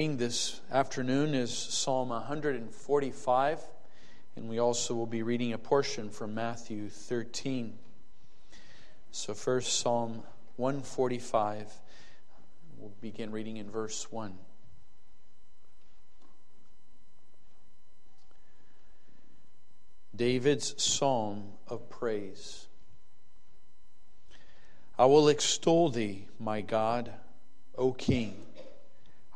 This afternoon is Psalm 145, and we also will be reading a portion from Matthew 13. So, first, Psalm 145. We'll begin reading in verse 1. David's Psalm of Praise. I will extol thee, my God, O King.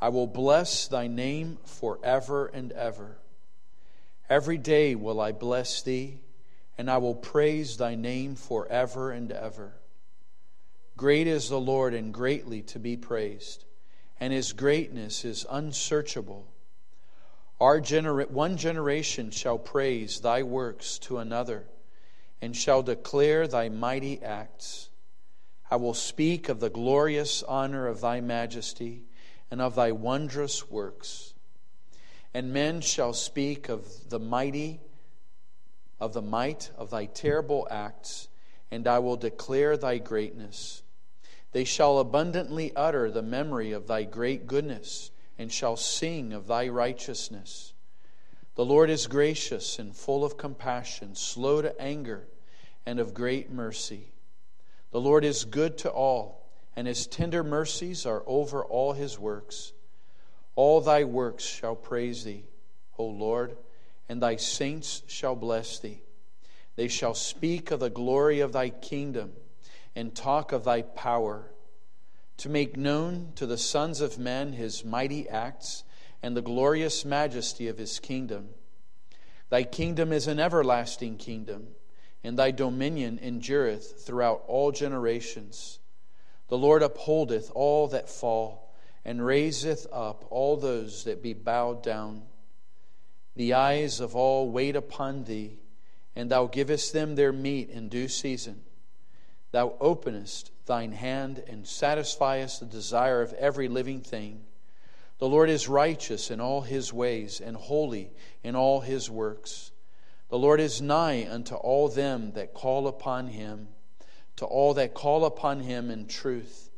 I will bless thy name forever and ever. Every day will I bless thee, and I will praise thy name forever and ever. Great is the Lord and greatly to be praised, and his greatness is unsearchable. Our one generation shall praise thy works to another, and shall declare thy mighty acts. I will speak of the glorious honor of thy majesty and of thy wondrous works. And men shall speak of the mighty, of the might of thy terrible acts, and I will declare thy greatness. They shall abundantly utter the memory of thy great goodness, and shall sing of thy righteousness. The Lord is gracious and full of compassion, slow to anger, and of great mercy. The Lord is good to all and his tender mercies are over all his works. All thy works shall praise thee, O Lord, and thy saints shall bless thee. They shall speak of the glory of thy kingdom and talk of thy power, to make known to the sons of men his mighty acts and the glorious majesty of his kingdom. Thy kingdom is an everlasting kingdom, and thy dominion endureth throughout all generations. The Lord upholdeth all that fall, and raiseth up all those that be bowed down. The eyes of all wait upon thee, and thou givest them their meat in due season. Thou openest thine hand and satisfiest the desire of every living thing. The Lord is righteous in all his ways, and holy in all his works. The Lord is nigh unto all them that call upon him to all that call upon him in truth.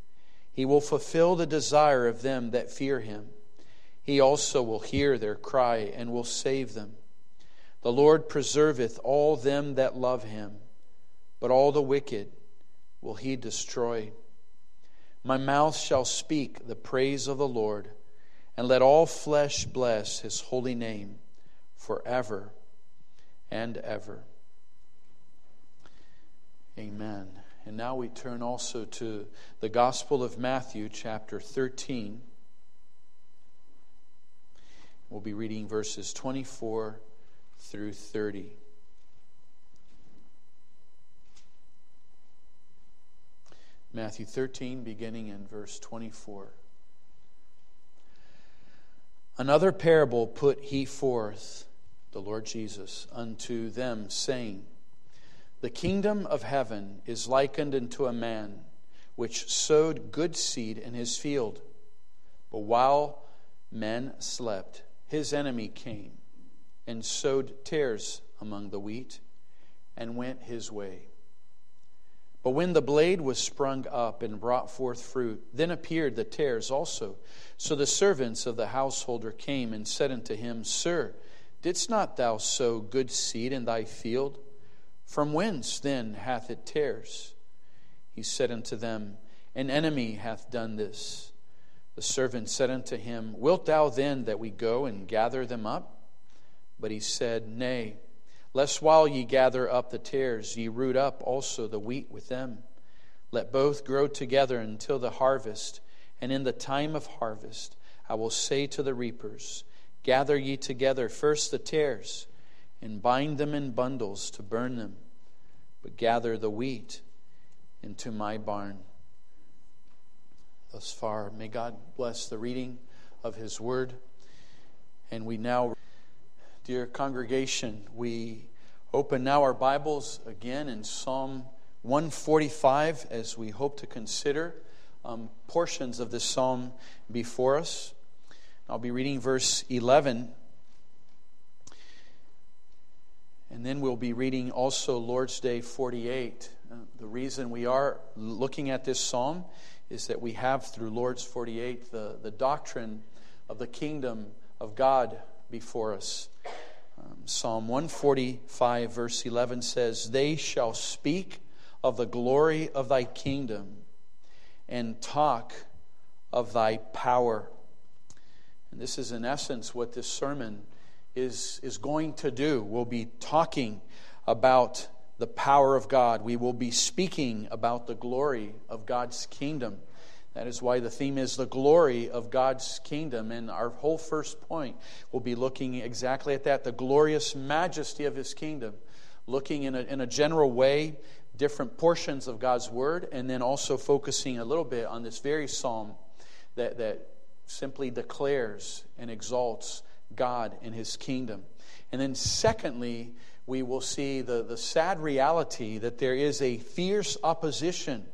He will fulfill the desire of them that fear him. He also will hear their cry and will save them. The Lord preserveth all them that love him, but all the wicked will he destroy. My mouth shall speak the praise of the Lord, and let all flesh bless his holy name forever and ever. Amen. And now we turn also to the Gospel of Matthew, chapter 13. We'll be reading verses 24 through 30. Matthew 13, beginning in verse 24. Another parable put he forth, the Lord Jesus, unto them, saying, the kingdom of heaven is likened unto a man which sowed good seed in his field. But while men slept, his enemy came and sowed tares among the wheat and went his way. But when the blade was sprung up and brought forth fruit, then appeared the tares also. So the servants of the householder came and said unto him, Sir, didst not thou sow good seed in thy field? From whence then hath it tares? He said unto them, An enemy hath done this. The servant said unto him, Wilt thou then that we go and gather them up? But he said, Nay, lest while ye gather up the tares, ye root up also the wheat with them. Let both grow together until the harvest, and in the time of harvest I will say to the reapers, Gather ye together first the tares and bind them in bundles to burn them, but gather the wheat into my barn. Thus far, may God bless the reading of His Word. And we now, dear congregation, we open now our Bibles again in Psalm 145 as we hope to consider um, portions of this psalm before us. I'll be reading verse 11 And then we'll be reading also Lord's Day 48. Uh, the reason we are looking at this psalm is that we have through Lord's 48 the, the doctrine of the kingdom of God before us. Um, Psalm 145, verse 11 says, They shall speak of the glory of thy kingdom and talk of thy power. And this is, in essence, what this sermon is, is going to do. We'll be talking about the power of God, we will be speaking about the glory of God's kingdom. That is why the theme is the glory of God's kingdom. And our whole first point will be looking exactly at that the glorious majesty of his kingdom, looking in a, in a general way, different portions of God's word, and then also focusing a little bit on this very psalm that, that simply declares and exalts God and his kingdom. And then, secondly, we will see the, the sad reality that there is a fierce opposition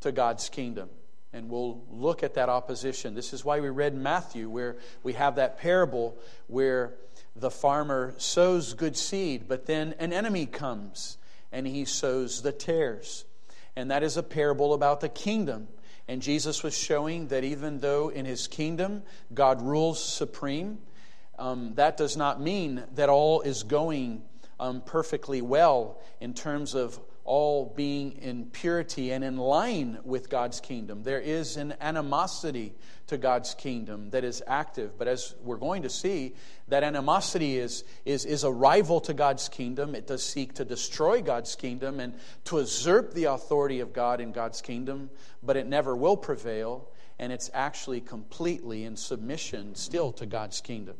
to God's kingdom. And we'll look at that opposition. This is why we read Matthew, where we have that parable where the farmer sows good seed, but then an enemy comes and he sows the tares. And that is a parable about the kingdom. And Jesus was showing that even though in his kingdom God rules supreme, um, that does not mean that all is going um, perfectly well in terms of all being in purity and in line with God's kingdom. There is an animosity to God's kingdom that is active. But as we're going to see, that animosity is, is, is a rival to God's kingdom. It does seek to destroy God's kingdom and to usurp the authority of God in God's kingdom, but it never will prevail. And it's actually completely in submission still to God's kingdom.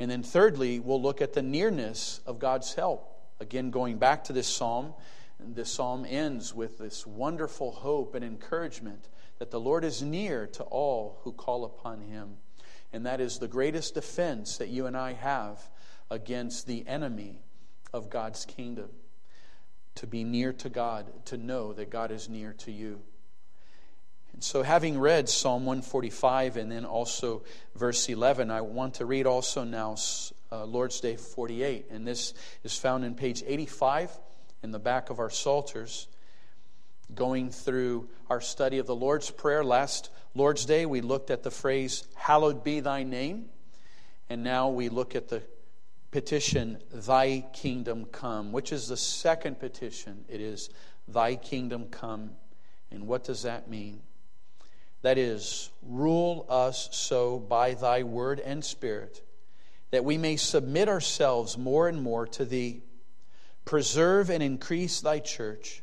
And then, thirdly, we'll look at the nearness of God's help. Again, going back to this psalm, this psalm ends with this wonderful hope and encouragement that the Lord is near to all who call upon him. And that is the greatest defense that you and I have against the enemy of God's kingdom. To be near to God, to know that God is near to you. And so, having read Psalm 145 and then also verse 11, I want to read also now uh, Lord's Day 48. And this is found in page 85 in the back of our Psalters. Going through our study of the Lord's Prayer last Lord's Day, we looked at the phrase, Hallowed be thy name. And now we look at the petition, Thy kingdom come, which is the second petition. It is, Thy kingdom come. And what does that mean? That is, rule us so by thy word and spirit, that we may submit ourselves more and more to thee Preserve and increase thy church.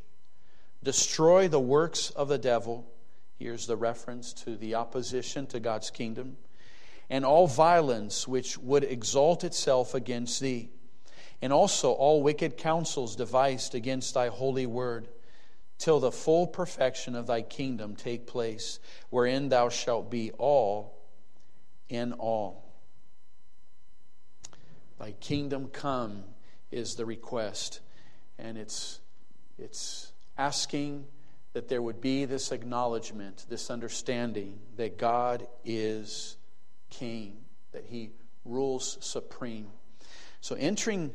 Destroy the works of the devil. Here's the reference to the opposition to God's kingdom. And all violence which would exalt itself against thee. And also all wicked counsels devised against thy holy word, till the full perfection of thy kingdom take place, wherein thou shalt be all in all. Thy kingdom come is the request. And it's, it's asking that there would be this acknowledgement, this understanding that God is king, that he rules supreme. So, entering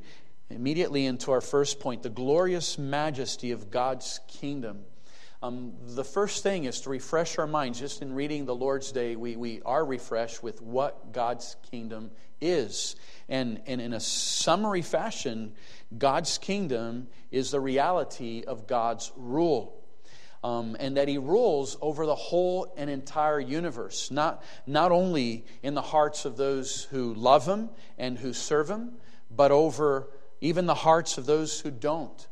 immediately into our first point, the glorious majesty of God's kingdom. Um, the first thing is to refresh our minds. Just in reading the Lord's Day, we, we are refreshed with what God's kingdom is. And, and in a summary fashion, God's kingdom is the reality of God's rule. Um, and that he rules over the whole and entire universe, not, not only in the hearts of those who love him and who serve him, but over even the hearts of those who don't.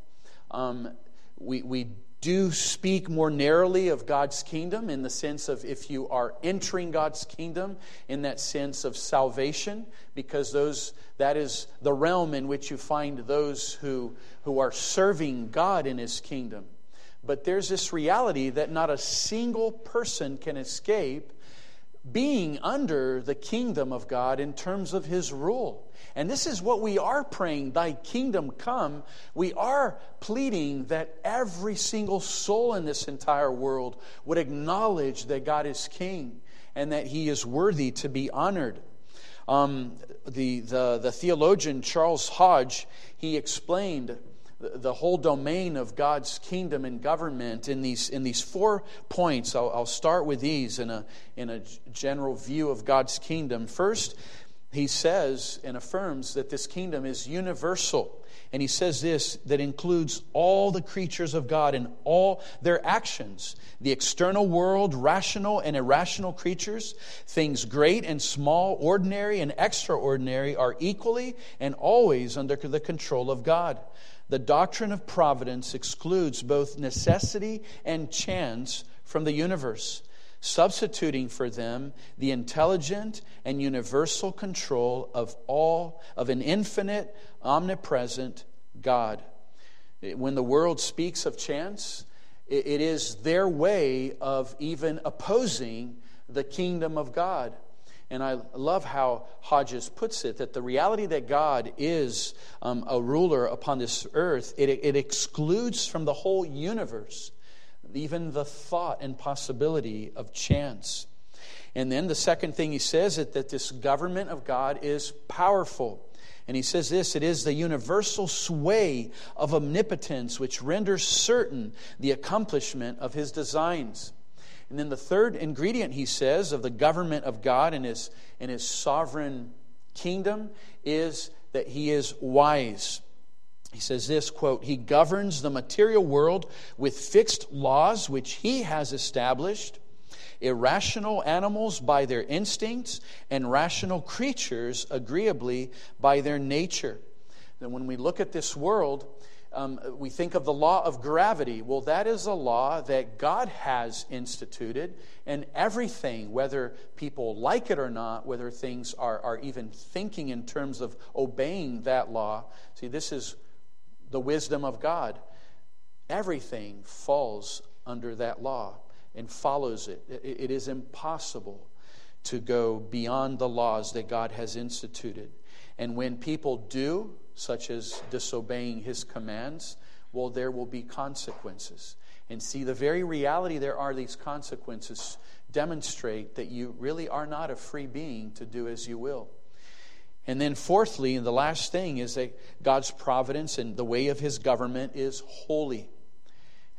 Um, we, we do speak more narrowly of God's kingdom in the sense of if you are entering God's kingdom in that sense of salvation, because those that is the realm in which you find those who, who are serving God in his kingdom. But there's this reality that not a single person can escape being under the kingdom of God in terms of his rule. And this is what we are praying, Thy kingdom come. We are pleading that every single soul in this entire world would acknowledge that God is king and that he is worthy to be honored. Um, the, the, the theologian Charles Hodge, he explained the whole domain of God's kingdom and government in these, in these four points. I'll, I'll start with these in a, in a general view of God's kingdom. First, he says and affirms that this kingdom is universal. And he says this that includes all the creatures of God and all their actions the external world, rational and irrational creatures, things great and small, ordinary and extraordinary, are equally and always under the control of God. The doctrine of providence excludes both necessity and chance from the universe substituting for them the intelligent and universal control of all of an infinite omnipresent god. When the world speaks of chance it is their way of even opposing the kingdom of god and I love how Hodges puts it that the reality that God is um, a ruler upon this earth, it, it excludes from the whole universe even the thought and possibility of chance. And then the second thing he says is that this government of God is powerful. And he says this it is the universal sway of omnipotence which renders certain the accomplishment of his designs. And then the third ingredient, he says, of the government of God and his, and his sovereign kingdom is that he is wise. He says this quote, He governs the material world with fixed laws which He has established, irrational animals by their instincts, and rational creatures agreeably by their nature. Then, when we look at this world, um, we think of the law of gravity. Well, that is a law that God has instituted, and everything, whether people like it or not, whether things are, are even thinking in terms of obeying that law, see, this is the wisdom of God. Everything falls under that law and follows it. It is impossible to go beyond the laws that God has instituted. And when people do, such as disobeying his commands, well, there will be consequences. And see, the very reality there are these consequences demonstrate that you really are not a free being to do as you will. And then, fourthly, and the last thing is that God's providence and the way of his government is holy.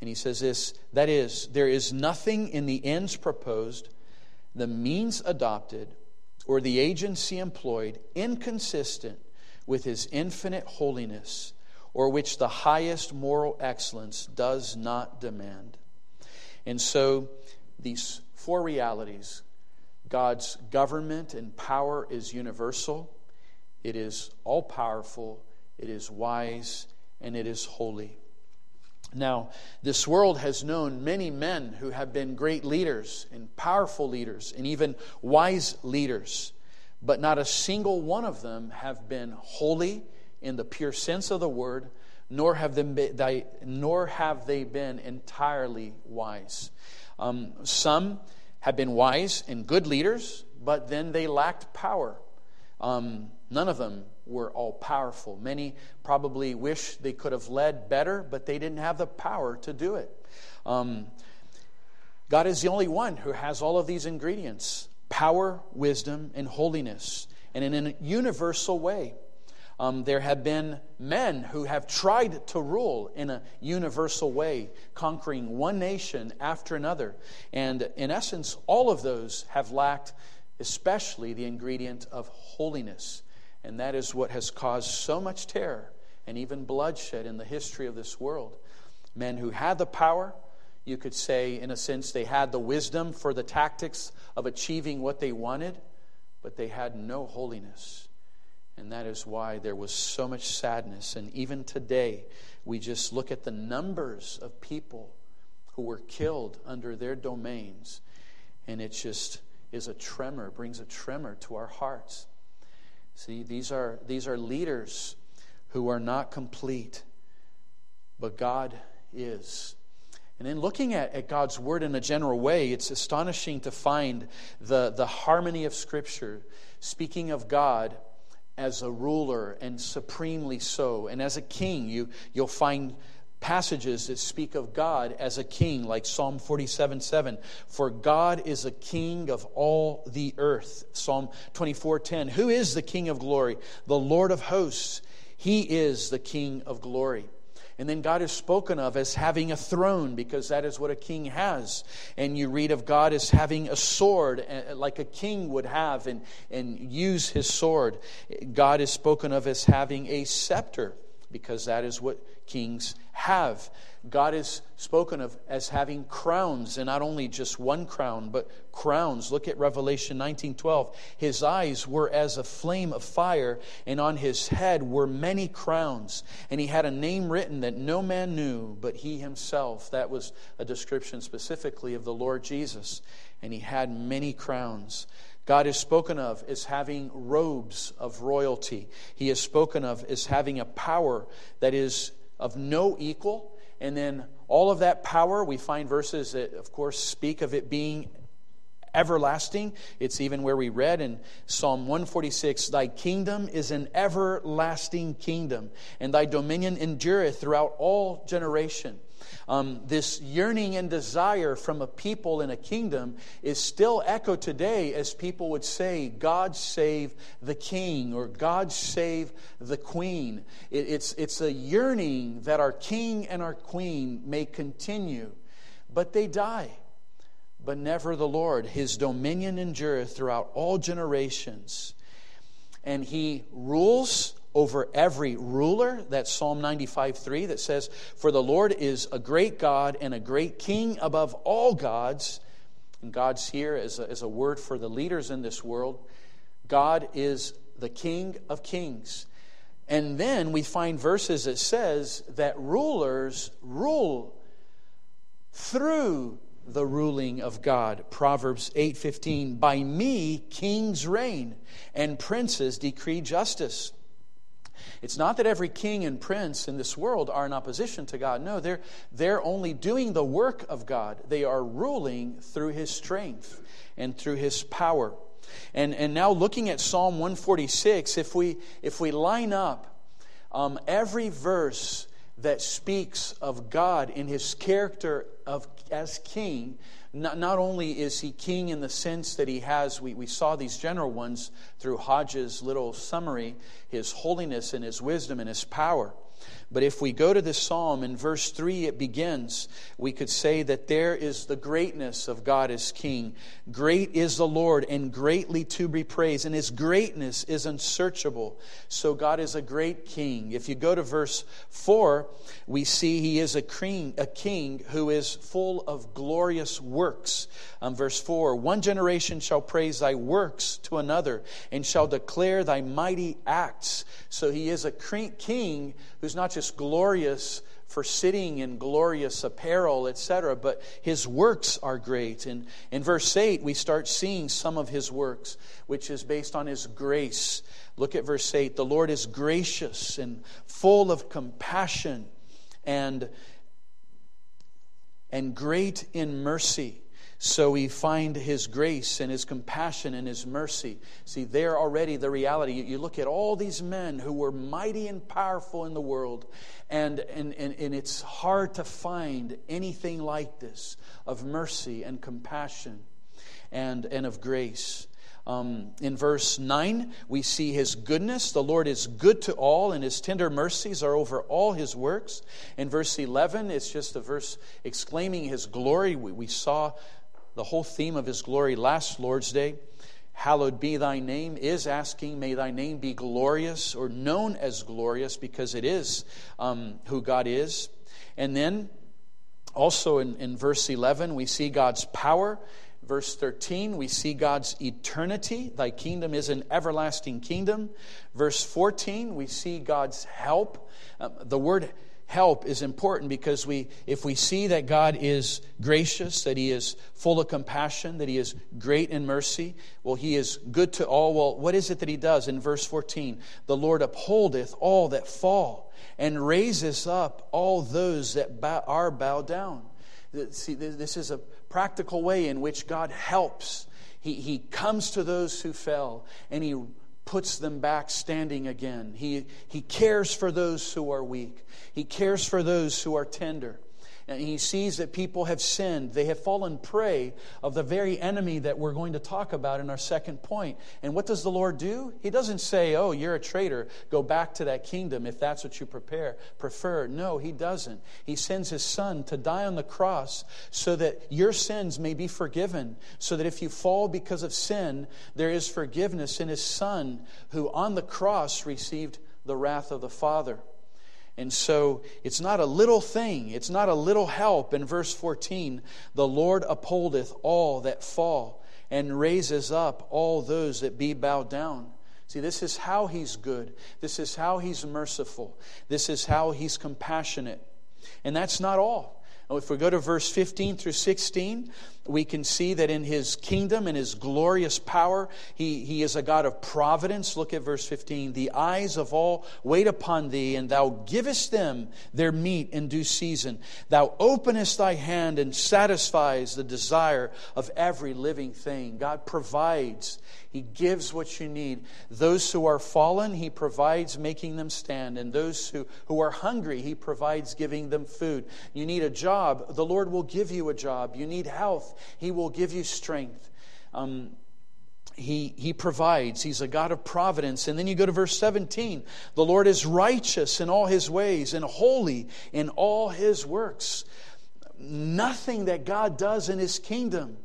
And he says this that is, there is nothing in the ends proposed, the means adopted, or the agency employed inconsistent with his infinite holiness, or which the highest moral excellence does not demand. And so, these four realities God's government and power is universal. It is all powerful, it is wise, and it is holy. Now, this world has known many men who have been great leaders and powerful leaders and even wise leaders, but not a single one of them have been holy in the pure sense of the word, nor have, them been, nor have they been entirely wise. Um, some have been wise and good leaders, but then they lacked power. Um, None of them were all powerful. Many probably wish they could have led better, but they didn't have the power to do it. Um, God is the only one who has all of these ingredients power, wisdom, and holiness, and in a universal way. Um, there have been men who have tried to rule in a universal way, conquering one nation after another. And in essence, all of those have lacked, especially the ingredient of holiness. And that is what has caused so much terror and even bloodshed in the history of this world. Men who had the power, you could say, in a sense, they had the wisdom for the tactics of achieving what they wanted, but they had no holiness. And that is why there was so much sadness. And even today, we just look at the numbers of people who were killed under their domains, and it just is a tremor, brings a tremor to our hearts. See, these are, these are leaders who are not complete, but God is. And in looking at, at God's word in a general way, it's astonishing to find the, the harmony of Scripture, speaking of God as a ruler and supremely so. And as a king, you, you'll find passages that speak of God as a king, like Psalm 47 7. For God is a king of all the earth. Psalm 24 10. Who is the king of glory? The Lord of hosts. He is the king of glory. And then God is spoken of as having a throne because that is what a king has. And you read of God as having a sword eh, like a king would have and, and use his sword. God is spoken of as having a scepter because that is what kings have. God is spoken of as having crowns, and not only just one crown, but crowns. Look at Revelation 19:12. His eyes were as a flame of fire, and on his head were many crowns, and he had a name written that no man knew but he himself. That was a description specifically of the Lord Jesus, and he had many crowns. God is spoken of as having robes of royalty. He is spoken of as having a power that is of no equal. And then all of that power, we find verses that, of course, speak of it being everlasting. It's even where we read in Psalm 146 Thy kingdom is an everlasting kingdom, and thy dominion endureth throughout all generation. Um, this yearning and desire from a people in a kingdom is still echoed today as people would say, God save the king or God save the queen. It, it's, it's a yearning that our king and our queen may continue, but they die. But never the Lord. His dominion endureth throughout all generations. And he rules over every ruler. That's Psalm 95 3 that says, For the Lord is a great God and a great king above all gods. And God's here as a, as a word for the leaders in this world. God is the King of kings. And then we find verses that says that rulers rule through the ruling of God. Proverbs 8:15 By me kings reign and princes decree justice. It's not that every king and prince in this world are in opposition to God. No, they're, they're only doing the work of God. They are ruling through his strength and through his power. And, and now looking at Psalm 146, if we, if we line up um, every verse that speaks of God in his character of, as king, not, not only is he king in the sense that he has, we, we saw these general ones through Hodges' little summary, his holiness and his wisdom and his power. But if we go to this psalm in verse 3, it begins, we could say that there is the greatness of God as King. Great is the Lord and greatly to be praised, and his greatness is unsearchable. So God is a great King. If you go to verse 4, we see he is a king, a king who is full of glorious works. Um, verse 4 One generation shall praise thy works to another and shall declare thy mighty acts. So he is a king who's not just glorious for sitting in glorious apparel, etc., but his works are great. And in verse 8, we start seeing some of his works, which is based on his grace. Look at verse 8 The Lord is gracious and full of compassion and, and great in mercy. So we find his grace and his compassion and his mercy. See, there already the reality. You look at all these men who were mighty and powerful in the world, and, and, and, and it's hard to find anything like this of mercy and compassion and, and of grace. Um, in verse 9, we see his goodness. The Lord is good to all, and his tender mercies are over all his works. In verse 11, it's just a verse exclaiming his glory. We, we saw the whole theme of his glory last Lord's Day. Hallowed be thy name is asking, may thy name be glorious or known as glorious because it is um, who God is. And then also in, in verse 11, we see God's power. Verse 13, we see God's eternity. Thy kingdom is an everlasting kingdom. Verse 14, we see God's help. Um, the word help is important because we if we see that God is gracious, that he is full of compassion, that he is great in mercy, well he is good to all. Well, what is it that he does in verse 14? The Lord upholdeth all that fall and raises up all those that bow, are bowed down. See, this is a practical way in which God helps. He, he comes to those who fell and he puts them back standing again. He, he cares for those who are weak, He cares for those who are tender. And he sees that people have sinned. They have fallen prey of the very enemy that we're going to talk about in our second point. And what does the Lord do? He doesn't say, Oh, you're a traitor. Go back to that kingdom if that's what you prepare, prefer. No, he doesn't. He sends his son to die on the cross so that your sins may be forgiven, so that if you fall because of sin, there is forgiveness in his son who on the cross received the wrath of the Father. And so it's not a little thing, it's not a little help. In verse 14, the Lord upholdeth all that fall and raises up all those that be bowed down. See, this is how he's good. This is how he's merciful. This is how he's compassionate. And that's not all. If we go to verse 15 through 16, we can see that in his kingdom and his glorious power, he, he is a God of providence. Look at verse 15. The eyes of all wait upon thee, and thou givest them their meat in due season. Thou openest thy hand and satisfies the desire of every living thing. God provides, He gives what you need. Those who are fallen, He provides making them stand. And those who, who are hungry, He provides giving them food. You need a job, the Lord will give you a job. You need health, he will give you strength. Um, he, he provides. He's a God of providence. And then you go to verse 17. The Lord is righteous in all his ways and holy in all his works. Nothing that God does in his kingdom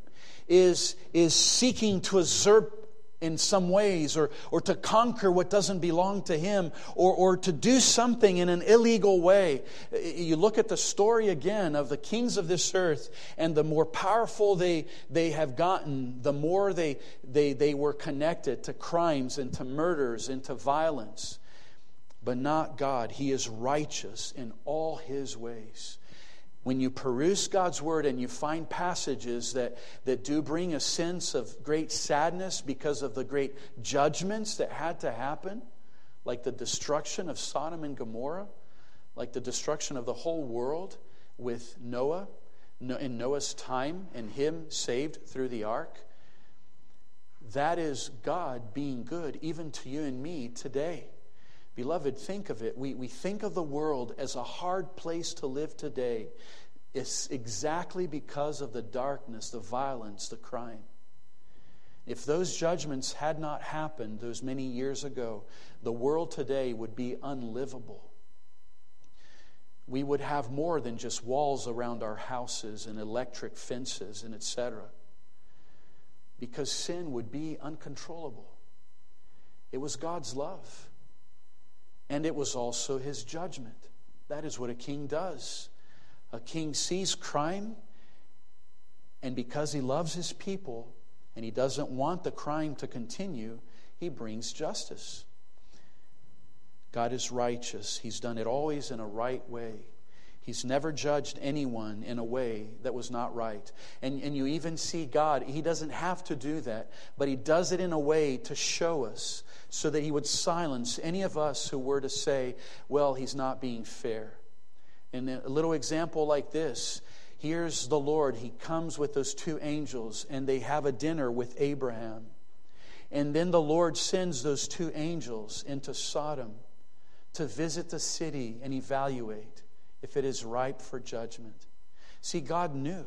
is, is seeking to usurp in some ways, or, or to conquer what doesn't belong to him, or, or to do something in an illegal way. You look at the story again of the kings of this earth, and the more powerful they, they have gotten, the more they, they, they were connected to crimes and to murders and to violence. But not God. He is righteous in all his ways when you peruse God's word and you find passages that, that do bring a sense of great sadness because of the great judgments that had to happen, like the destruction of Sodom and Gomorrah, like the destruction of the whole world with Noah in Noah's time and him saved through the ark. That is God being good even to you and me today. Beloved, think of it. We, we think of the world as a hard place to live today. It's exactly because of the darkness, the violence, the crime. If those judgments had not happened those many years ago, the world today would be unlivable. We would have more than just walls around our houses and electric fences and etc. Because sin would be uncontrollable. It was God's love and it was also his judgment. That is what a king does. A king sees crime, and because he loves his people and he doesn't want the crime to continue, he brings justice. God is righteous. He's done it always in a right way. He's never judged anyone in a way that was not right. And, and you even see God, He doesn't have to do that, but He does it in a way to show us so that He would silence any of us who were to say, well, He's not being fair. And a little example like this here's the Lord. He comes with those two angels, and they have a dinner with Abraham. And then the Lord sends those two angels into Sodom to visit the city and evaluate if it is ripe for judgment. See, God knew,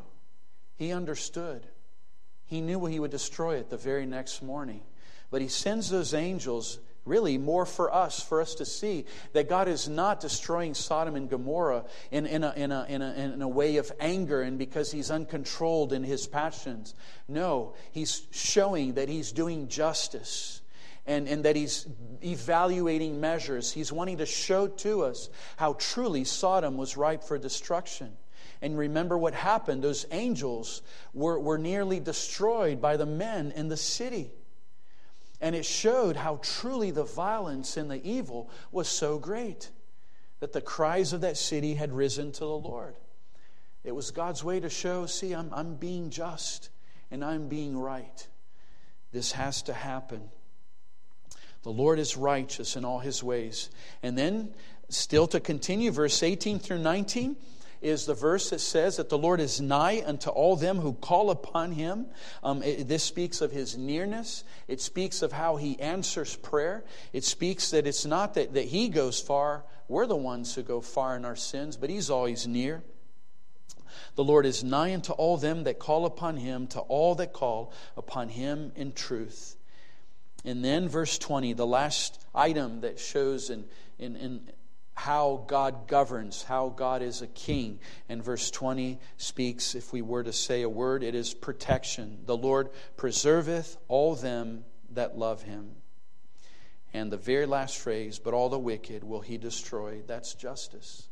He understood. He knew He would destroy it the very next morning. But He sends those angels really more for us, for us to see that God is not destroying Sodom and Gomorrah in, in, a, in, a, in, a, in a way of anger and because He's uncontrolled in His passions. No, He's showing that He's doing justice and, and that he's evaluating measures. He's wanting to show to us how truly Sodom was ripe for destruction. And remember what happened. Those angels were, were nearly destroyed by the men in the city. And it showed how truly the violence and the evil was so great that the cries of that city had risen to the Lord. It was God's way to show see, I'm, I'm being just and I'm being right. This has to happen. The Lord is righteous in all his ways. And then, still to continue, verse 18 through 19 is the verse that says that the Lord is nigh unto all them who call upon him. Um, it, this speaks of his nearness. It speaks of how he answers prayer. It speaks that it's not that, that he goes far, we're the ones who go far in our sins, but he's always near. The Lord is nigh unto all them that call upon him, to all that call upon him in truth. And then, verse 20, the last item that shows in, in, in how God governs, how God is a king. And verse 20 speaks, if we were to say a word, it is protection. The Lord preserveth all them that love him. And the very last phrase, but all the wicked will he destroy. That's justice.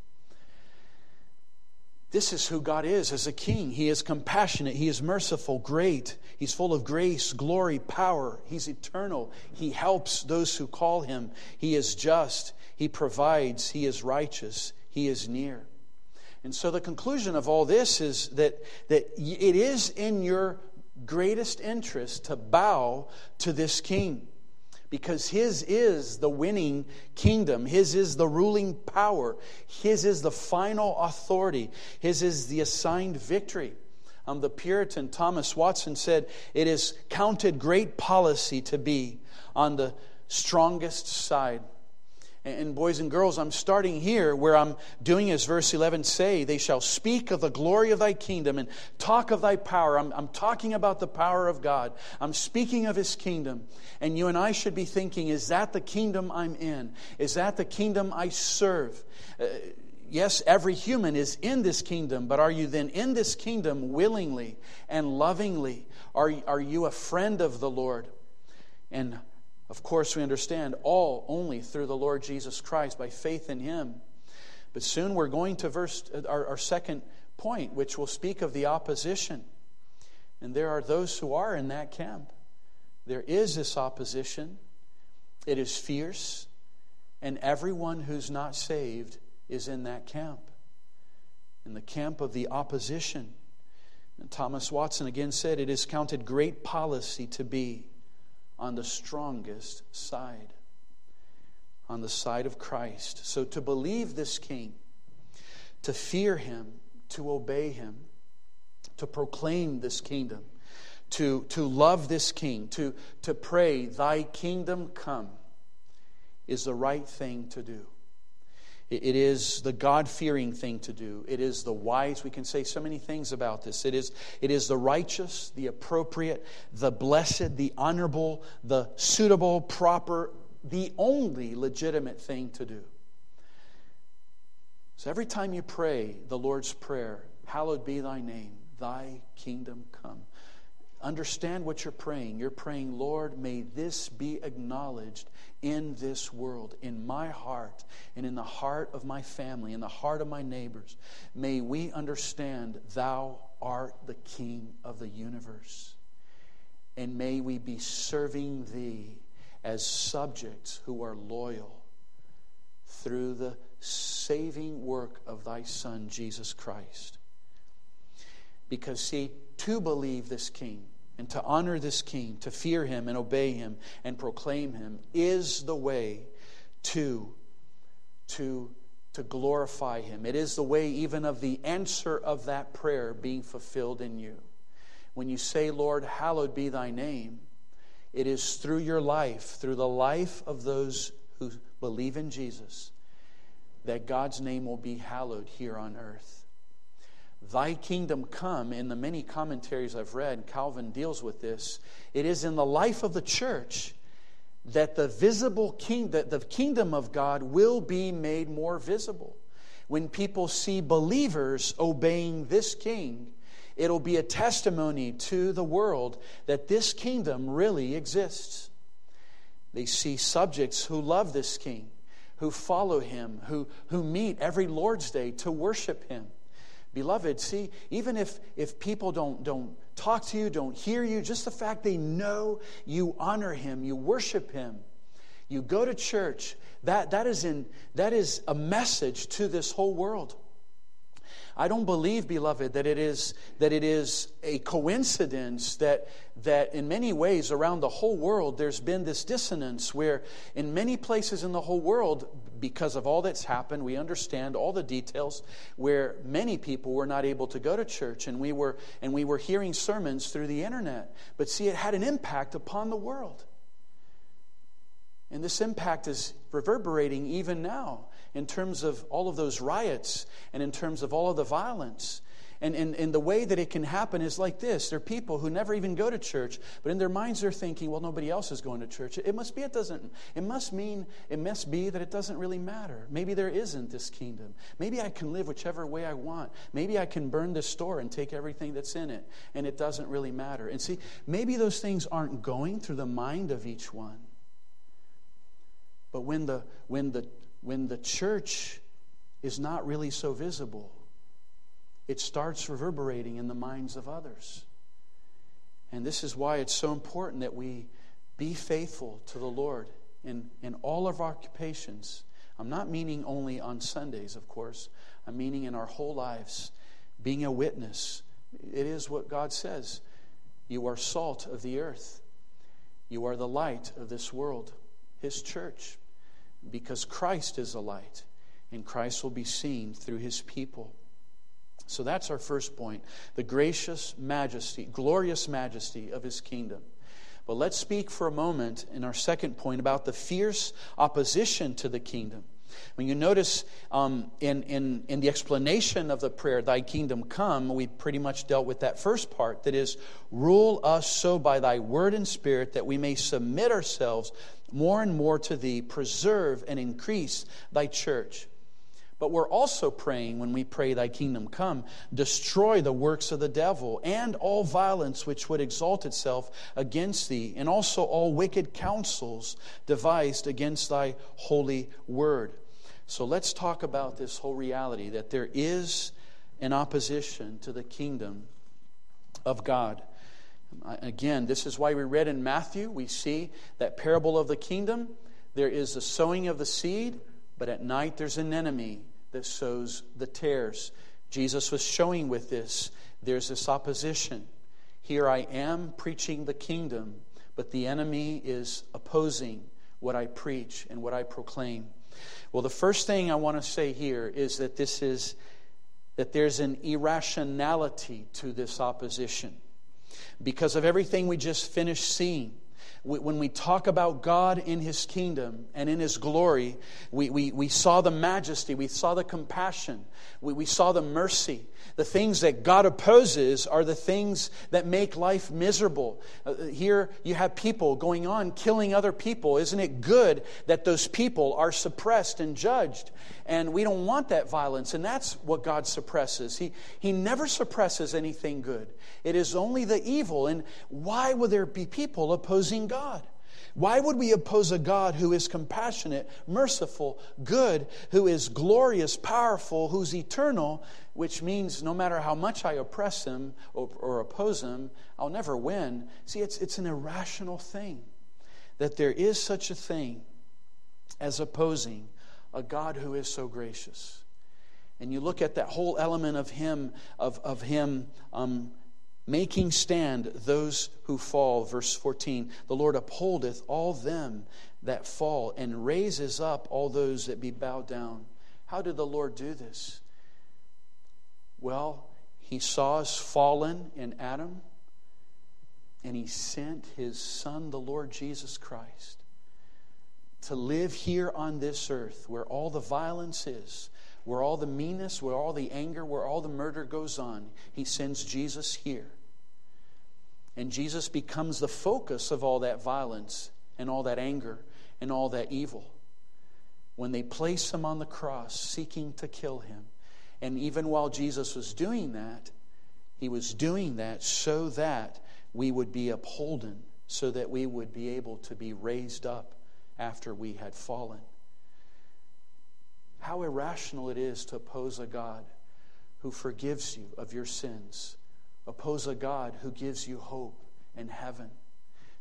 This is who God is as a king. He is compassionate, He is merciful, great. He's full of grace, glory, power. He's eternal. He helps those who call Him. He is just. He provides. He is righteous. He is near. And so the conclusion of all this is that, that it is in your greatest interest to bow to this king because His is the winning kingdom. His is the ruling power. His is the final authority. His is the assigned victory. Um, the Puritan Thomas Watson said, It is counted great policy to be on the strongest side and boys and girls, I'm starting here where I'm doing as verse 11 say, they shall speak of the glory of thy kingdom and talk of thy power. I'm, I'm talking about the power of God. I'm speaking of his kingdom. And you and I should be thinking, is that the kingdom I'm in? Is that the kingdom I serve? Uh, yes, every human is in this kingdom, but are you then in this kingdom willingly and lovingly? Are, are you a friend of the Lord? And of course, we understand all only through the Lord Jesus Christ by faith in Him. But soon we're going to verse uh, our, our second point, which will speak of the opposition. And there are those who are in that camp. There is this opposition. It is fierce, and everyone who's not saved is in that camp. In the camp of the opposition. And Thomas Watson again said, It is counted great policy to be on the strongest side, on the side of Christ. So to believe this King, to fear him, to obey him, to proclaim this kingdom, to, to love this King, to, to pray, Thy kingdom come, is the right thing to do. It is the God fearing thing to do. It is the wise. We can say so many things about this. It is, it is the righteous, the appropriate, the blessed, the honorable, the suitable, proper, the only legitimate thing to do. So every time you pray the Lord's Prayer, hallowed be thy name, thy kingdom come. Understand what you're praying. You're praying, Lord, may this be acknowledged in this world, in my heart, and in the heart of my family, in the heart of my neighbors. May we understand Thou art the King of the universe. And may we be serving Thee as subjects who are loyal through the saving work of Thy Son, Jesus Christ. Because, see, to believe this King and to honor this King, to fear Him and obey Him and proclaim Him, is the way to, to, to glorify Him. It is the way, even of the answer of that prayer being fulfilled in you. When you say, Lord, hallowed be Thy name, it is through your life, through the life of those who believe in Jesus, that God's name will be hallowed here on earth. Thy kingdom come, in the many commentaries I've read, Calvin deals with this. It is in the life of the church that the visible king, that the kingdom of God will be made more visible. When people see believers obeying this king, it'll be a testimony to the world that this kingdom really exists. They see subjects who love this king, who follow him, who, who meet every Lord's Day to worship him. Beloved, see, even if, if people don't, don't talk to you, don't hear you, just the fact they know you honor him, you worship him, you go to church, that, that, is, in, that is a message to this whole world. I don't believe, beloved, that it is, that it is a coincidence that, that in many ways around the whole world there's been this dissonance where in many places in the whole world because of all that's happened, we understand all the details where many people were not able to go to church and we were and we were hearing sermons through the internet. But see, it had an impact upon the world. And this impact is reverberating even now in terms of all of those riots and in terms of all of the violence. And, and, and the way that it can happen is like this. There are people who never even go to church, but in their minds they're thinking, well, nobody else is going to church. It must be it doesn't, it must mean, it must be that it doesn't really matter. Maybe there isn't this kingdom. Maybe I can live whichever way I want. Maybe I can burn this store and take everything that's in it, and it doesn't really matter. And see, maybe those things aren't going through the mind of each one. But when the, when the, when the church is not really so visible, it starts reverberating in the minds of others. And this is why it's so important that we be faithful to the Lord in, in all of our occupations. I'm not meaning only on Sundays, of course. I'm meaning in our whole lives, being a witness. It is what God says. You are salt of the earth. You are the light of this world, His church, because Christ is a light, and Christ will be seen through His people. So that's our first point the gracious majesty, glorious majesty of his kingdom. But let's speak for a moment in our second point about the fierce opposition to the kingdom. When you notice um, in, in, in the explanation of the prayer, Thy kingdom come, we pretty much dealt with that first part that is, rule us so by Thy word and spirit that we may submit ourselves more and more to Thee, preserve and increase Thy church. But we're also praying when we pray, Thy kingdom come, destroy the works of the devil and all violence which would exalt itself against thee, and also all wicked counsels devised against thy holy word. So let's talk about this whole reality that there is an opposition to the kingdom of God. Again, this is why we read in Matthew, we see that parable of the kingdom. There is the sowing of the seed but at night, there's an enemy that sows the tares. Jesus was showing with this there's this opposition. Here I am preaching the kingdom, but the enemy is opposing what I preach and what I proclaim. Well, the first thing I want to say here is that this is that there's an irrationality to this opposition because of everything we just finished seeing when we talk about God in His kingdom and in His glory, we, we, we saw the majesty, we saw the compassion, we, we saw the mercy. The things that God opposes are the things that make life miserable. Uh, here you have people going on killing other people. Isn't it good that those people are suppressed and judged? And we don't want that violence, and that's what God suppresses. He, he never suppresses anything good, it is only the evil. And why would there be people opposing God? Why would we oppose a God who is compassionate, merciful, good, who is glorious, powerful, who's eternal, which means no matter how much I oppress him or, or oppose him, I'll never win? See, it's, it's an irrational thing that there is such a thing as opposing a God who is so gracious. And you look at that whole element of him, of, of him um, making stand those who fall. Verse 14 The Lord upholdeth all them that fall and raises up all those that be bowed down. How did the Lord do this? Well, he saw us fallen in Adam, and he sent his Son, the Lord Jesus Christ, to live here on this earth where all the violence is, where all the meanness, where all the anger, where all the murder goes on. He sends Jesus here. And Jesus becomes the focus of all that violence and all that anger and all that evil. When they place him on the cross, seeking to kill him. And even while Jesus was doing that, he was doing that so that we would be upholden, so that we would be able to be raised up after we had fallen. How irrational it is to oppose a God who forgives you of your sins Oppose a God who gives you hope and heaven.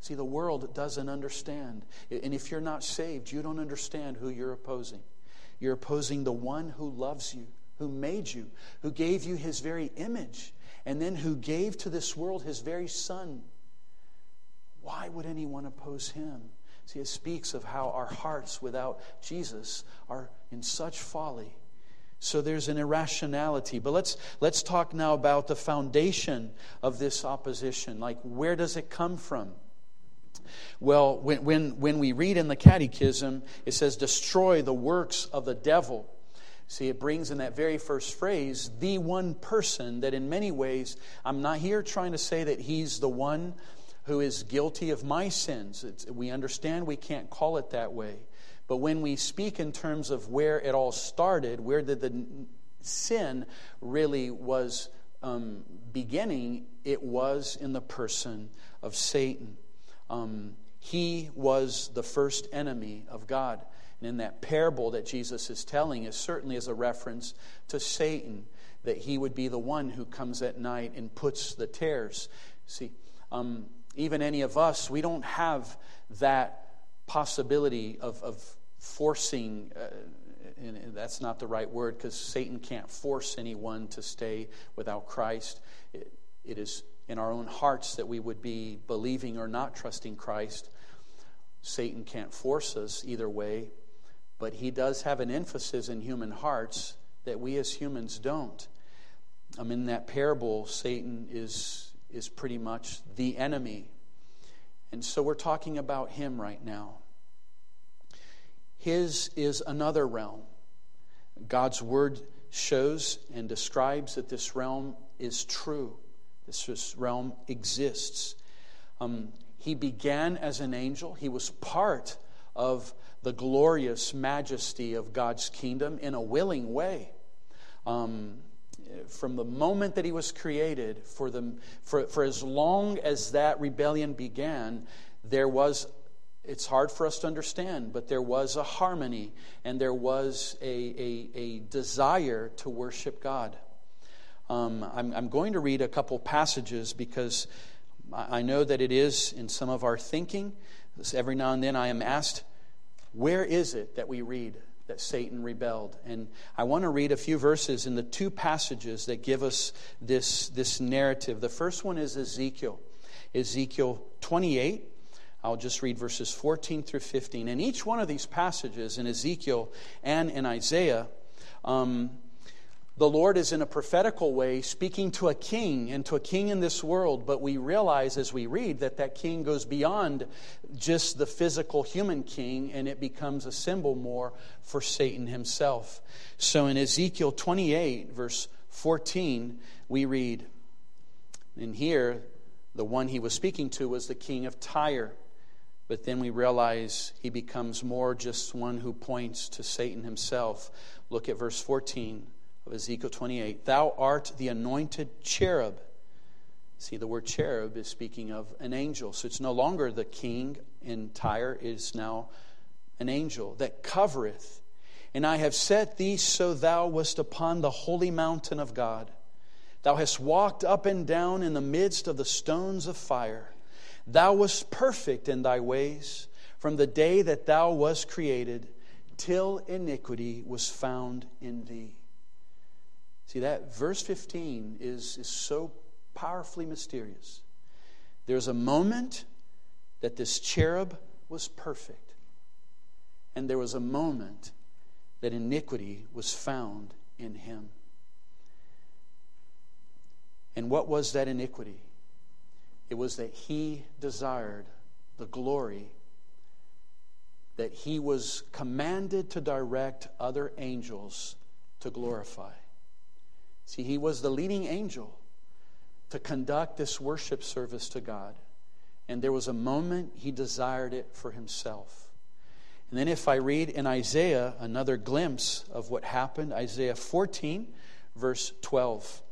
See, the world doesn't understand. And if you're not saved, you don't understand who you're opposing. You're opposing the one who loves you, who made you, who gave you his very image, and then who gave to this world his very son. Why would anyone oppose him? See, it speaks of how our hearts without Jesus are in such folly so there's an irrationality. But let's, let's talk now about the foundation of this opposition. Like, where does it come from? Well, when, when, when we read in the Catechism, it says, destroy the works of the devil. See, it brings in that very first phrase the one person that, in many ways, I'm not here trying to say that he's the one who is guilty of my sins. It's, we understand we can't call it that way. But when we speak in terms of where it all started, where did the sin really was um, beginning, it was in the person of Satan. Um, he was the first enemy of God. And in that parable that Jesus is telling is certainly as a reference to Satan, that he would be the one who comes at night and puts the tares. See, um, even any of us, we don't have that possibility of, of forcing. Uh, and that's not the right word because Satan can't force anyone to stay without Christ. it, it is in our own hearts that we would be believing or not trusting Christ. Satan can't force us either way, but he does have an emphasis in human hearts that we as humans don't. Um, in that parable, Satan is, is pretty much the enemy. And so we're talking about him right now. His is another realm. God's word shows and describes that this realm is true, this realm exists. Um, he began as an angel, he was part of the glorious majesty of God's kingdom in a willing way. Um, from the moment that he was created, for, the, for, for as long as that rebellion began, there was it's hard for us to understand, but there was a harmony and there was a, a, a desire to worship God. Um, I'm, I'm, going to read a couple passages because I know that it is in some of our thinking. Every now and then I am asked, where is it that we read that Satan rebelled? And I want to read a few verses in the two passages that give us this, this narrative. The first one is Ezekiel, Ezekiel 28 I'll just read verses 14 through 15. In each one of these passages, in Ezekiel and in Isaiah, um, the Lord is in a prophetical way speaking to a king and to a king in this world, but we realize as we read that that king goes beyond just the physical human king and it becomes a symbol more for Satan himself. So in Ezekiel 28, verse 14, we read, and here the one he was speaking to was the king of Tyre. But then we realize he becomes more just one who points to Satan himself. Look at verse 14 of Ezekiel 28. Thou art the anointed cherub. See, the word cherub is speaking of an angel. So it's no longer the king in Tyre, it is now an angel that covereth. And I have set thee so thou wast upon the holy mountain of God. Thou hast walked up and down in the midst of the stones of fire. Thou wast perfect in thy ways from the day that thou wast created till iniquity was found in thee. See, that verse 15 is, is so powerfully mysterious. There's a moment that this cherub was perfect, and there was a moment that iniquity was found in him. And what was that iniquity? It was that he desired the glory that he was commanded to direct other angels to glorify. See, he was the leading angel to conduct this worship service to God. And there was a moment he desired it for himself. And then, if I read in Isaiah another glimpse of what happened, Isaiah 14, verse 12.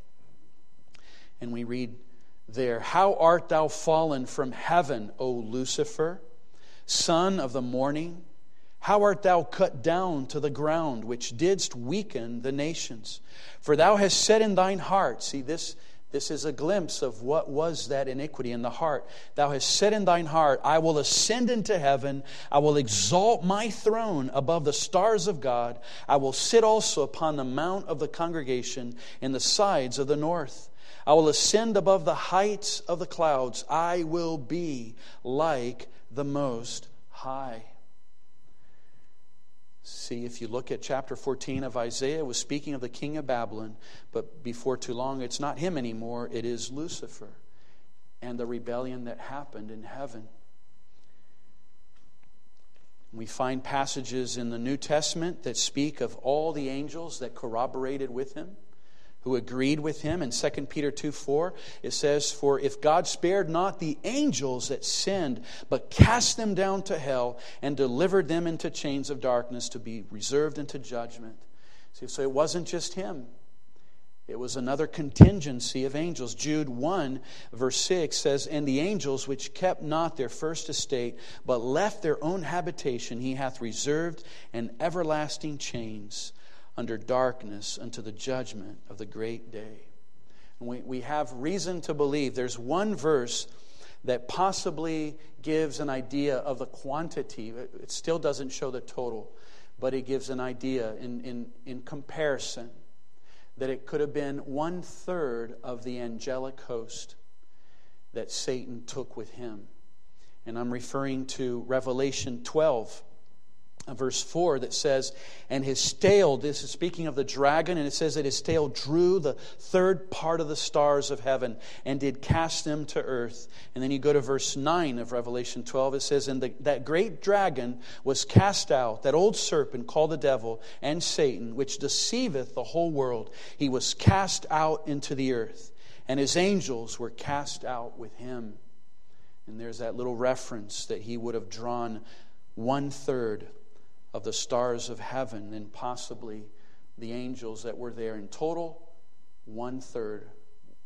And we read, there. How art thou fallen from heaven, O Lucifer, son of the morning? How art thou cut down to the ground, which didst weaken the nations? For thou hast said in thine heart, see, this, this is a glimpse of what was that iniquity in the heart. Thou hast said in thine heart, I will ascend into heaven, I will exalt my throne above the stars of God, I will sit also upon the mount of the congregation in the sides of the north. I will ascend above the heights of the clouds. I will be like the Most High. See, if you look at chapter 14 of Isaiah, was speaking of the king of Babylon, but before too long, it's not him anymore, it is Lucifer and the rebellion that happened in heaven. We find passages in the New Testament that speak of all the angels that corroborated with him, who agreed with him. In 2 Peter 2 4, it says, For if God spared not the angels that sinned, but cast them down to hell and delivered them into chains of darkness to be reserved into judgment. See, so it wasn't just him. It was another contingency of angels. Jude 1, verse 6 says, And the angels which kept not their first estate, but left their own habitation, he hath reserved in everlasting chains under darkness unto the judgment of the great day. And we, we have reason to believe there's one verse that possibly gives an idea of the quantity. It still doesn't show the total, but it gives an idea in, in, in comparison that it could have been one third of the angelic host that Satan took with him. And I'm referring to Revelation 12, Uh, verse 4 that says, And his tail, this is speaking of the dragon, and it says that his tail drew the third part of the stars of heaven and did cast them to earth. And then you go to verse 9 of Revelation 12, it says, And the, that great dragon was cast out, that old serpent called the devil and Satan, which deceiveth the whole world. He was cast out into the earth, and his angels were cast out with him. And there's that little reference that he would have drawn one third of the stars of heaven and possibly the angels that were there. In total, one third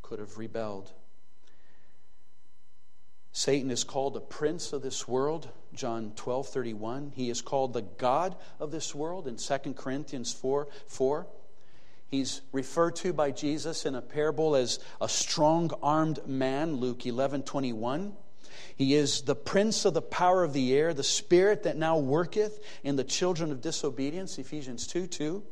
could have rebelled. Satan is called the prince of this world, John 12 31. He is called the God of this world in 2 Corinthians 4 4. He's referred to by Jesus in a parable as a strong armed man, Luke 11 21. He is the prince of the power of the air, the spirit that now worketh in the children of disobedience, Ephesians 2 2.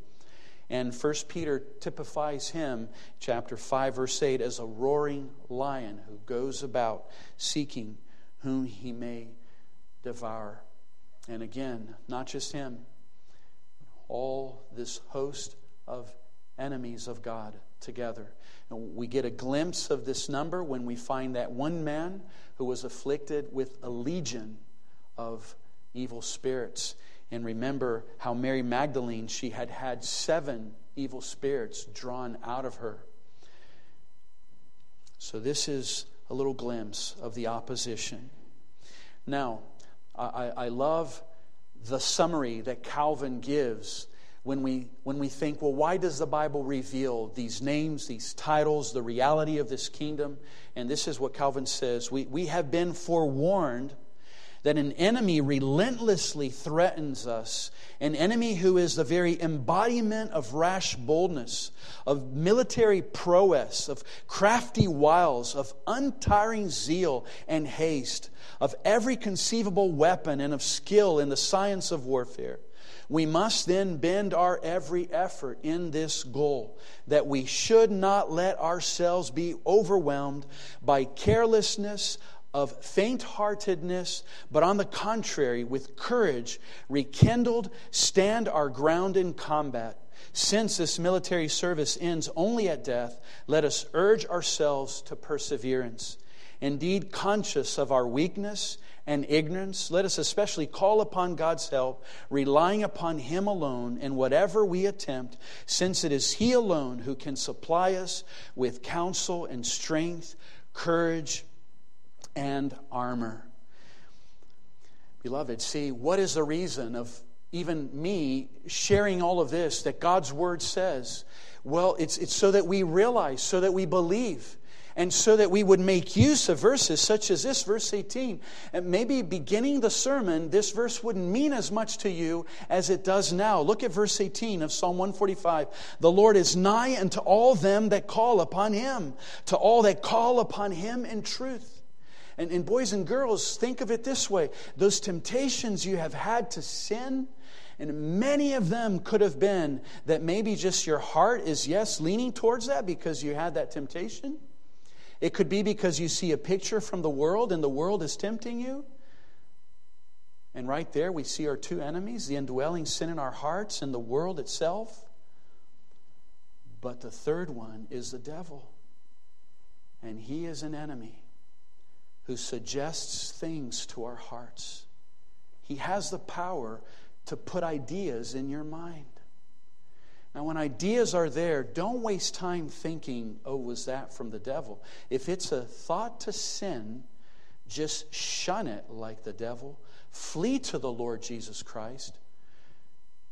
And 1 Peter typifies him, chapter 5, verse 8, as a roaring lion who goes about seeking whom he may devour. And again, not just him, all this host of enemies of God together. And we get a glimpse of this number when we find that one man who was afflicted with a legion of evil spirits. And remember how Mary Magdalene, she had had seven evil spirits drawn out of her. So, this is a little glimpse of the opposition. Now, I, I love the summary that Calvin gives when we, when we think, well, why does the Bible reveal these names, these titles, the reality of this kingdom? And this is what Calvin says we, we have been forewarned that an enemy relentlessly threatens us, an enemy who is the very embodiment of rash boldness, of military prowess, of crafty wiles, of untiring zeal and haste, of every conceivable weapon and of skill in the science of warfare. We must then bend our every effort in this goal that we should not let ourselves be overwhelmed by carelessness of faint heartedness, but on the contrary, with courage, rekindled, stand our ground in combat. Since this military service ends only at death, let us urge ourselves to perseverance. Indeed, conscious of our weakness and ignorance, let us especially call upon God's help, relying upon Him alone in whatever we attempt, since it is He alone who can supply us with counsel and strength, courage, and armor. Beloved, see, what is the reason of even me sharing all of this that God's Word says? Well, it's, it's so that we realize, so that we believe and so that we would make use of verses such as this, verse 18. And maybe beginning the sermon, this verse wouldn't mean as much to you as it does now. Look at verse 18 of Psalm 145. The Lord is nigh unto all them that call upon him, to all that call upon him in truth. And, and boys and girls, think of it this way those temptations you have had to sin, and many of them could have been that maybe just your heart is, yes, leaning towards that because you had that temptation. It could be because you see a picture from the world and the world is tempting you. And right there, we see our two enemies the indwelling sin in our hearts and the world itself. But the third one is the devil. And he is an enemy who suggests things to our hearts. He has the power to put ideas in your mind. Now, when ideas are there, don't waste time thinking, oh, was that from the devil? If it's a thought to sin, just shun it like the devil. Flee to the Lord Jesus Christ.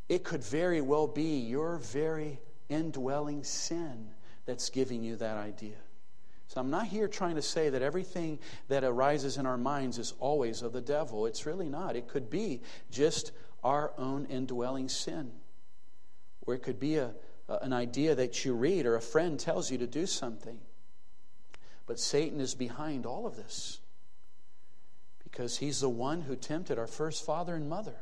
It could very well be your very indwelling sin that's giving you that idea. So I'm not here trying to say that everything that arises in our minds is always of the devil. It's really not. It could be just our own indwelling sin. Or it could be a, an idea that you read or a friend tells you to do something. But Satan is behind all of this because he's the one who tempted our first father and mother.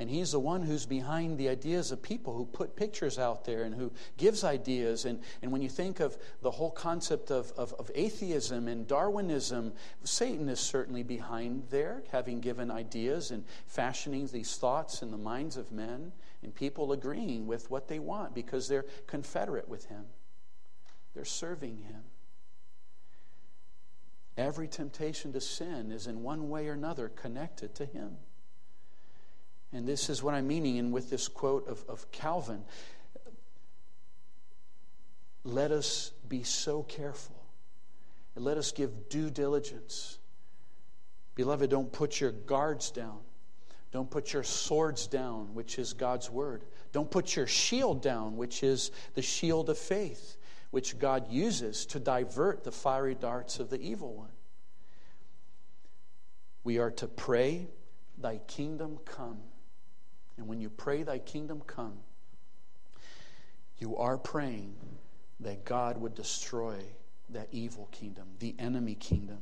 And he's the one who's behind the ideas of people who put pictures out there and who gives ideas. And, and when you think of the whole concept of, of, of, atheism and Darwinism, Satan is certainly behind there, having given ideas and fashioning these thoughts in the minds of men, and people agreeing with what they want because they're confederate with him, they're serving him. Every temptation to sin is in one way or another connected to him. And this is what I'm meaning and with this quote of, of Calvin. Let us be so careful. And let us give due diligence. Beloved, don't put your guards down. Don't put your swords down, which is God's word. Don't put your shield down, which is the shield of faith, which God uses to divert the fiery darts of the evil one. We are to pray, Thy kingdom come. And when you pray, Thy kingdom come, you are praying that God would destroy that evil kingdom, the enemy kingdom.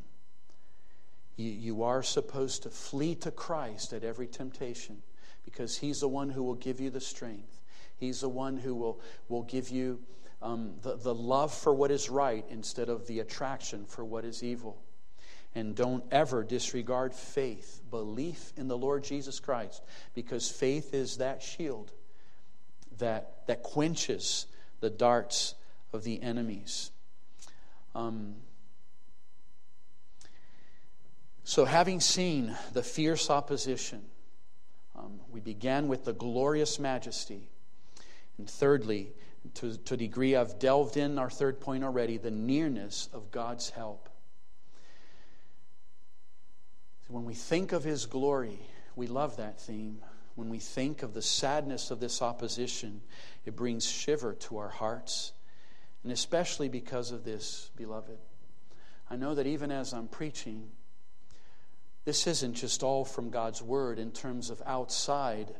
You, are supposed to flee to Christ at every temptation because He's the one who will give you the strength. He's the one who will, will give you um, the, the love for what is right instead of the attraction for what is evil. And don't ever disregard faith, belief in the Lord Jesus Christ, because faith is that shield that, that quenches the darts of the enemies. Um, so, having seen the fierce opposition, um, we began with the glorious majesty. And thirdly, to, to a degree I've delved in our third point already, the nearness of God's help. When we think of His glory, we love that theme. When we think of the sadness of this opposition, it brings shiver to our hearts. And especially because of this, beloved. I know that even as I'm preaching, this isn't just all from God's Word in terms of outside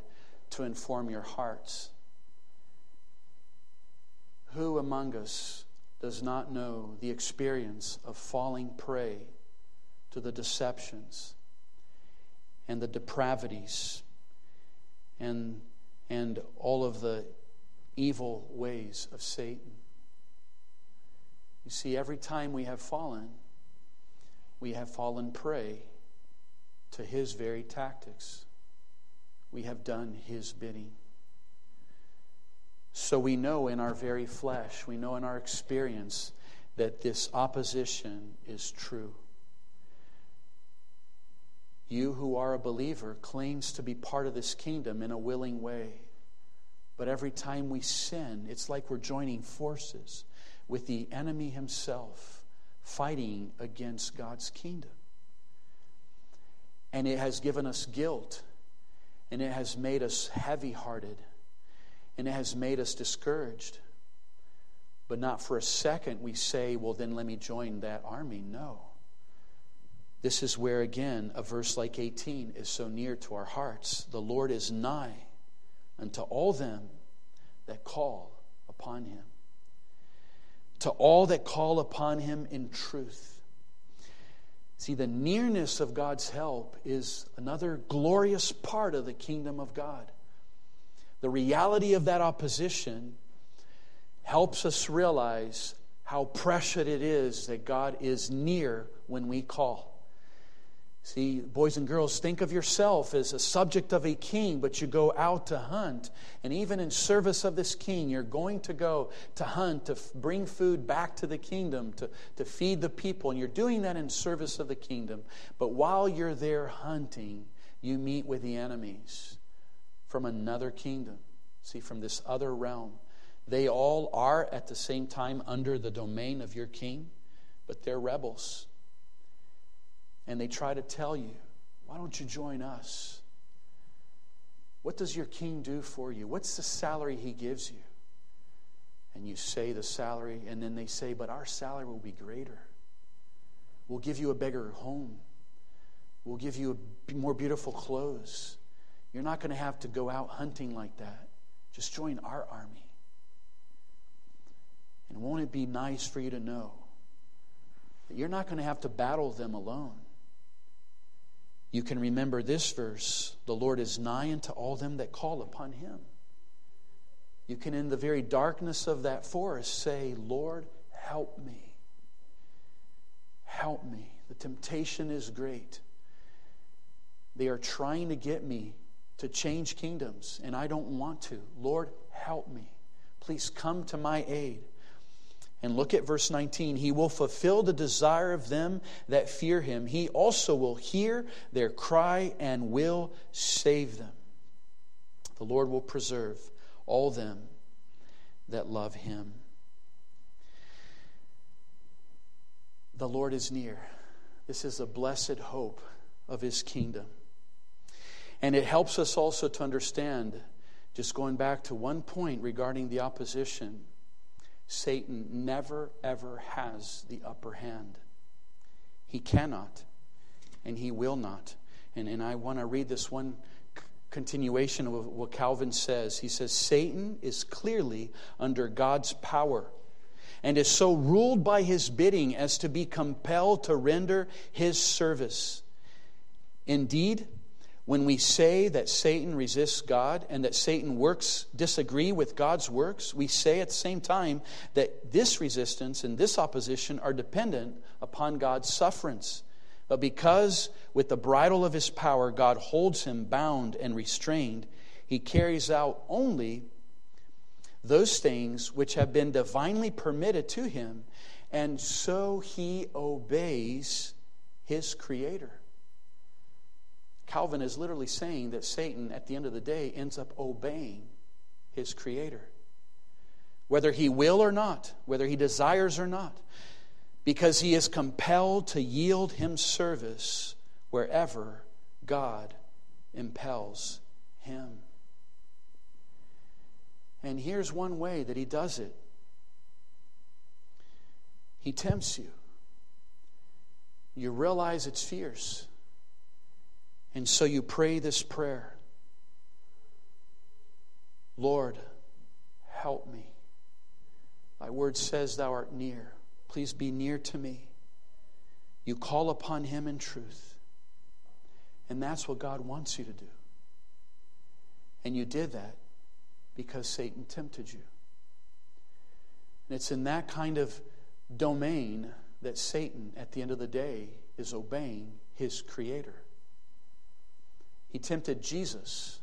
to inform your hearts. Who among us does not know the experience of falling prey to the deceptions and the depravities and, and all of the evil ways of Satan. You see, every time we have fallen, we have fallen prey to his very tactics. We have done his bidding. So we know in our very flesh, we know in our experience that this opposition is true. You who are a believer claims to be part of this kingdom in a willing way. But every time we sin, it's like we're joining forces with the enemy himself, fighting against God's kingdom. And it has given us guilt, and it has made us heavy hearted, and it has made us discouraged. But not for a second we say, well, then let me join that army. No. This is where, again, a verse like 18 is so near to our hearts. The Lord is nigh unto all them that call upon him. To all that call upon him in truth. See, the nearness of God's help is another glorious part of the kingdom of God. The reality of that opposition helps us realize how precious it is that God is near when we call. See, boys and girls, think of yourself as a subject of a king, but you go out to hunt. And even in service of this king, you're going to go to hunt, to bring food back to the kingdom, to, to feed the people. And you're doing that in service of the kingdom. But while you're there hunting, you meet with the enemies from another kingdom. See, from this other realm. They all are at the same time under the domain of your king, but they're rebels and they try to tell you, why don't you join us? What does your king do for you? What's the salary he gives you? And you say the salary, and then they say, but our salary will be greater. We'll give you a bigger home. We'll give you a, more beautiful clothes. You're not going to have to go out hunting like that. Just join our army. And won't it be nice for you to know that you're not going to have to battle them alone? You can remember this verse the Lord is nigh unto all them that call upon him. You can, in the very darkness of that forest, say, Lord, help me. Help me. The temptation is great. They are trying to get me to change kingdoms, and I don't want to. Lord, help me. Please come to my aid. And look at verse 19. He will fulfill the desire of them that fear him. He also will hear their cry and will save them. The Lord will preserve all them that love him. The Lord is near. This is a blessed hope of his kingdom. And it helps us also to understand, just going back to one point regarding the opposition Satan never, ever has the upper hand. He cannot, and he will not. And, and I want to read this one continuation of what Calvin says. He says, Satan is clearly under God's power and is so ruled by his bidding as to be compelled to render his service. Indeed, when we say that Satan resists God and that Satan works disagree with God's works, we say at the same time that this resistance and this opposition are dependent upon God's sufferance. But because with the bridle of his power God holds him bound and restrained, he carries out only those things which have been divinely permitted to him, and so he obeys his creator. Calvin is literally saying that Satan, at the end of the day, ends up obeying his Creator. Whether he will or not, whether he desires or not, because he is compelled to yield him service wherever God impels him. And here's one way that he does it he tempts you. You realize it's fierce. And so you pray this prayer Lord, help me. Thy word says, Thou art near. Please be near to me. You call upon Him in truth. And that's what God wants you to do. And you did that because Satan tempted you. And it's in that kind of domain that Satan, at the end of the day, is obeying his Creator. He tempted Jesus,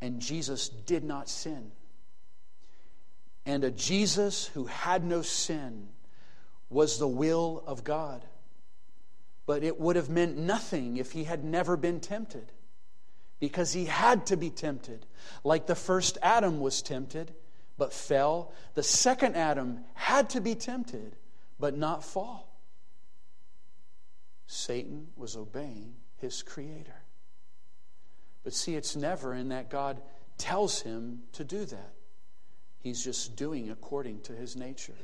and Jesus did not sin. And a Jesus who had no sin was the will of God. But it would have meant nothing if he had never been tempted, because he had to be tempted. Like the first Adam was tempted, but fell, the second Adam had to be tempted, but not fall. Satan was obeying his creator. But see, it's never in that God tells him to do that. He's just doing according to his nature.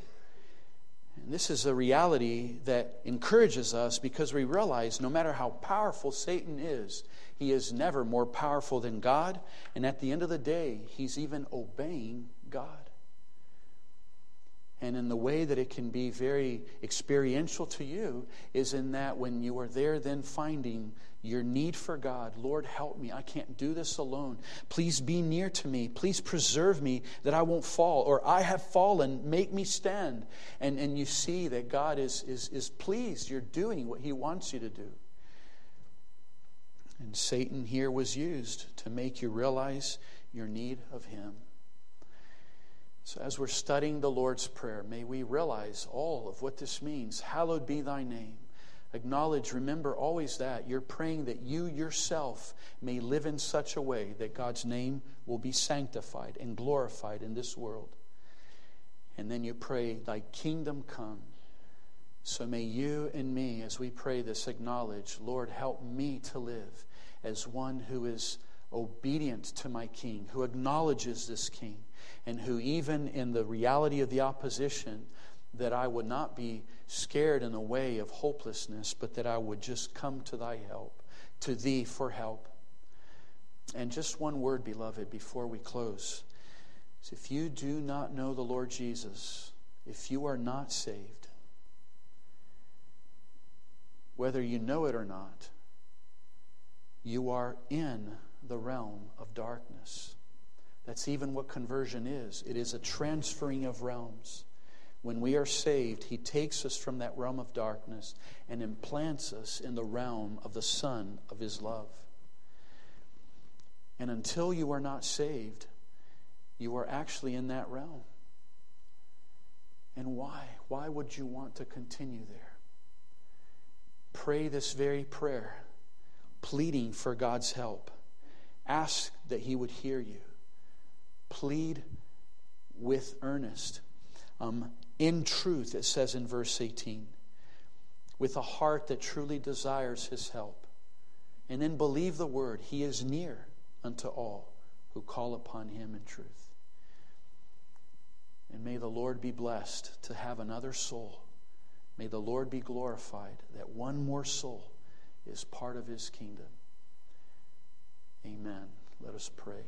And this is a reality that encourages us because we realize no matter how powerful Satan is, he is never more powerful than God. And at the end of the day, he's even obeying God. And in the way that it can be very experiential to you is in that when you are there, then finding your need for God. Lord, help me. I can't do this alone. Please be near to me. Please preserve me that I won't fall. Or I have fallen. Make me stand. And, and you see that God is, is, is pleased. You're doing what He wants you to do. And Satan here was used to make you realize your need of Him. So, as we're studying the Lord's Prayer, may we realize all of what this means. Hallowed be thy name. Acknowledge, remember always that. You're praying that you yourself may live in such a way that God's name will be sanctified and glorified in this world. And then you pray, Thy kingdom come. So may you and me, as we pray this, acknowledge, Lord, help me to live as one who is obedient to my King, who acknowledges this King and who, even in the reality of the opposition, that I would not be scared in the way of hopelessness, but that I would just come to thy help, to thee for help. And just one word, beloved, before we close. If you do not know the Lord Jesus, if you are not saved, whether you know it or not, you are in the realm of darkness. That's even what conversion is it is a transferring of realms. When we are saved, He takes us from that realm of darkness and implants us in the realm of the Son of His love. And until you are not saved, you are actually in that realm. And why? Why would you want to continue there? Pray this very prayer, pleading for God's help. Ask that He would hear you plead with earnest. Um, in truth, it says in verse 18, with a heart that truly desires his help. And then believe the word, he is near unto all who call upon him in truth. And may the Lord be blessed to have another soul. May the Lord be glorified that one more soul is part of his kingdom. Amen. Let us pray.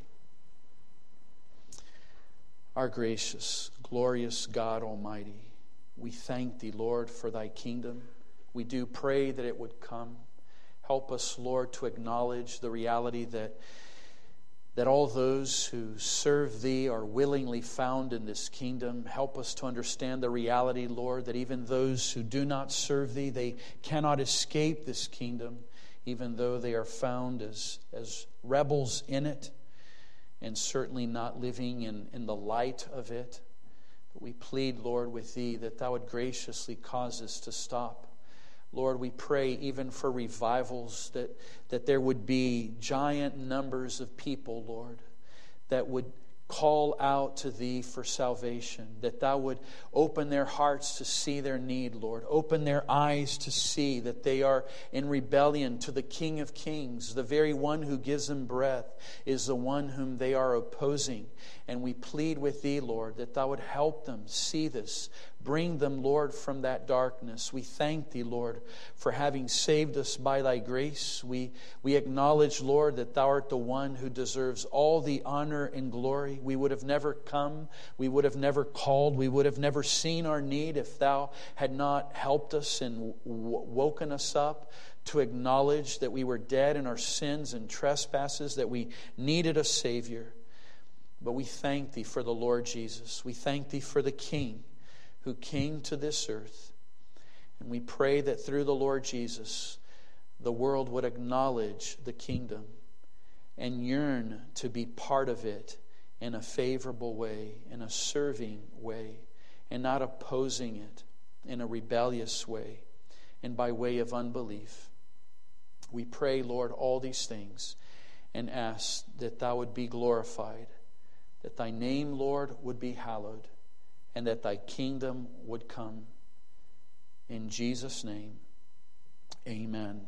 Our gracious, glorious God Almighty, we thank thee, Lord, for thy kingdom. We do pray that it would come. Help us, Lord, to acknowledge the reality that, that all those who serve thee are willingly found in this kingdom. Help us to understand the reality, Lord, that even those who do not serve thee, they cannot escape this kingdom, even though they are found as, as rebels in it and certainly not living in, in the light of it. But we plead, Lord, with Thee that Thou would graciously cause us to stop. Lord, we pray even for revivals, that, that there would be giant numbers of people, Lord, that would call out to thee for salvation, that thou would open their hearts to see their need, Lord. Open their eyes to see that they are in rebellion to the King of Kings. The very one who gives them breath is the one whom they are opposing. And we plead with thee, Lord, that thou would help them see this, Bring them, Lord, from that darkness. We thank thee, Lord, for having saved us by thy grace. We, we acknowledge, Lord, that thou art the one who deserves all the honor and glory. We would have never come, we would have never called, we would have never seen our need if thou had not helped us and woken us up to acknowledge that we were dead in our sins and trespasses, that we needed a Savior. But we thank thee for the Lord Jesus. We thank thee for the King who came to this earth. And we pray that through the Lord Jesus, the world would acknowledge the kingdom and yearn to be part of it in a favorable way, in a serving way, and not opposing it in a rebellious way and by way of unbelief. We pray, Lord, all these things and ask that Thou would be glorified, that Thy name, Lord, would be hallowed and that thy kingdom would come. In Jesus' name, amen.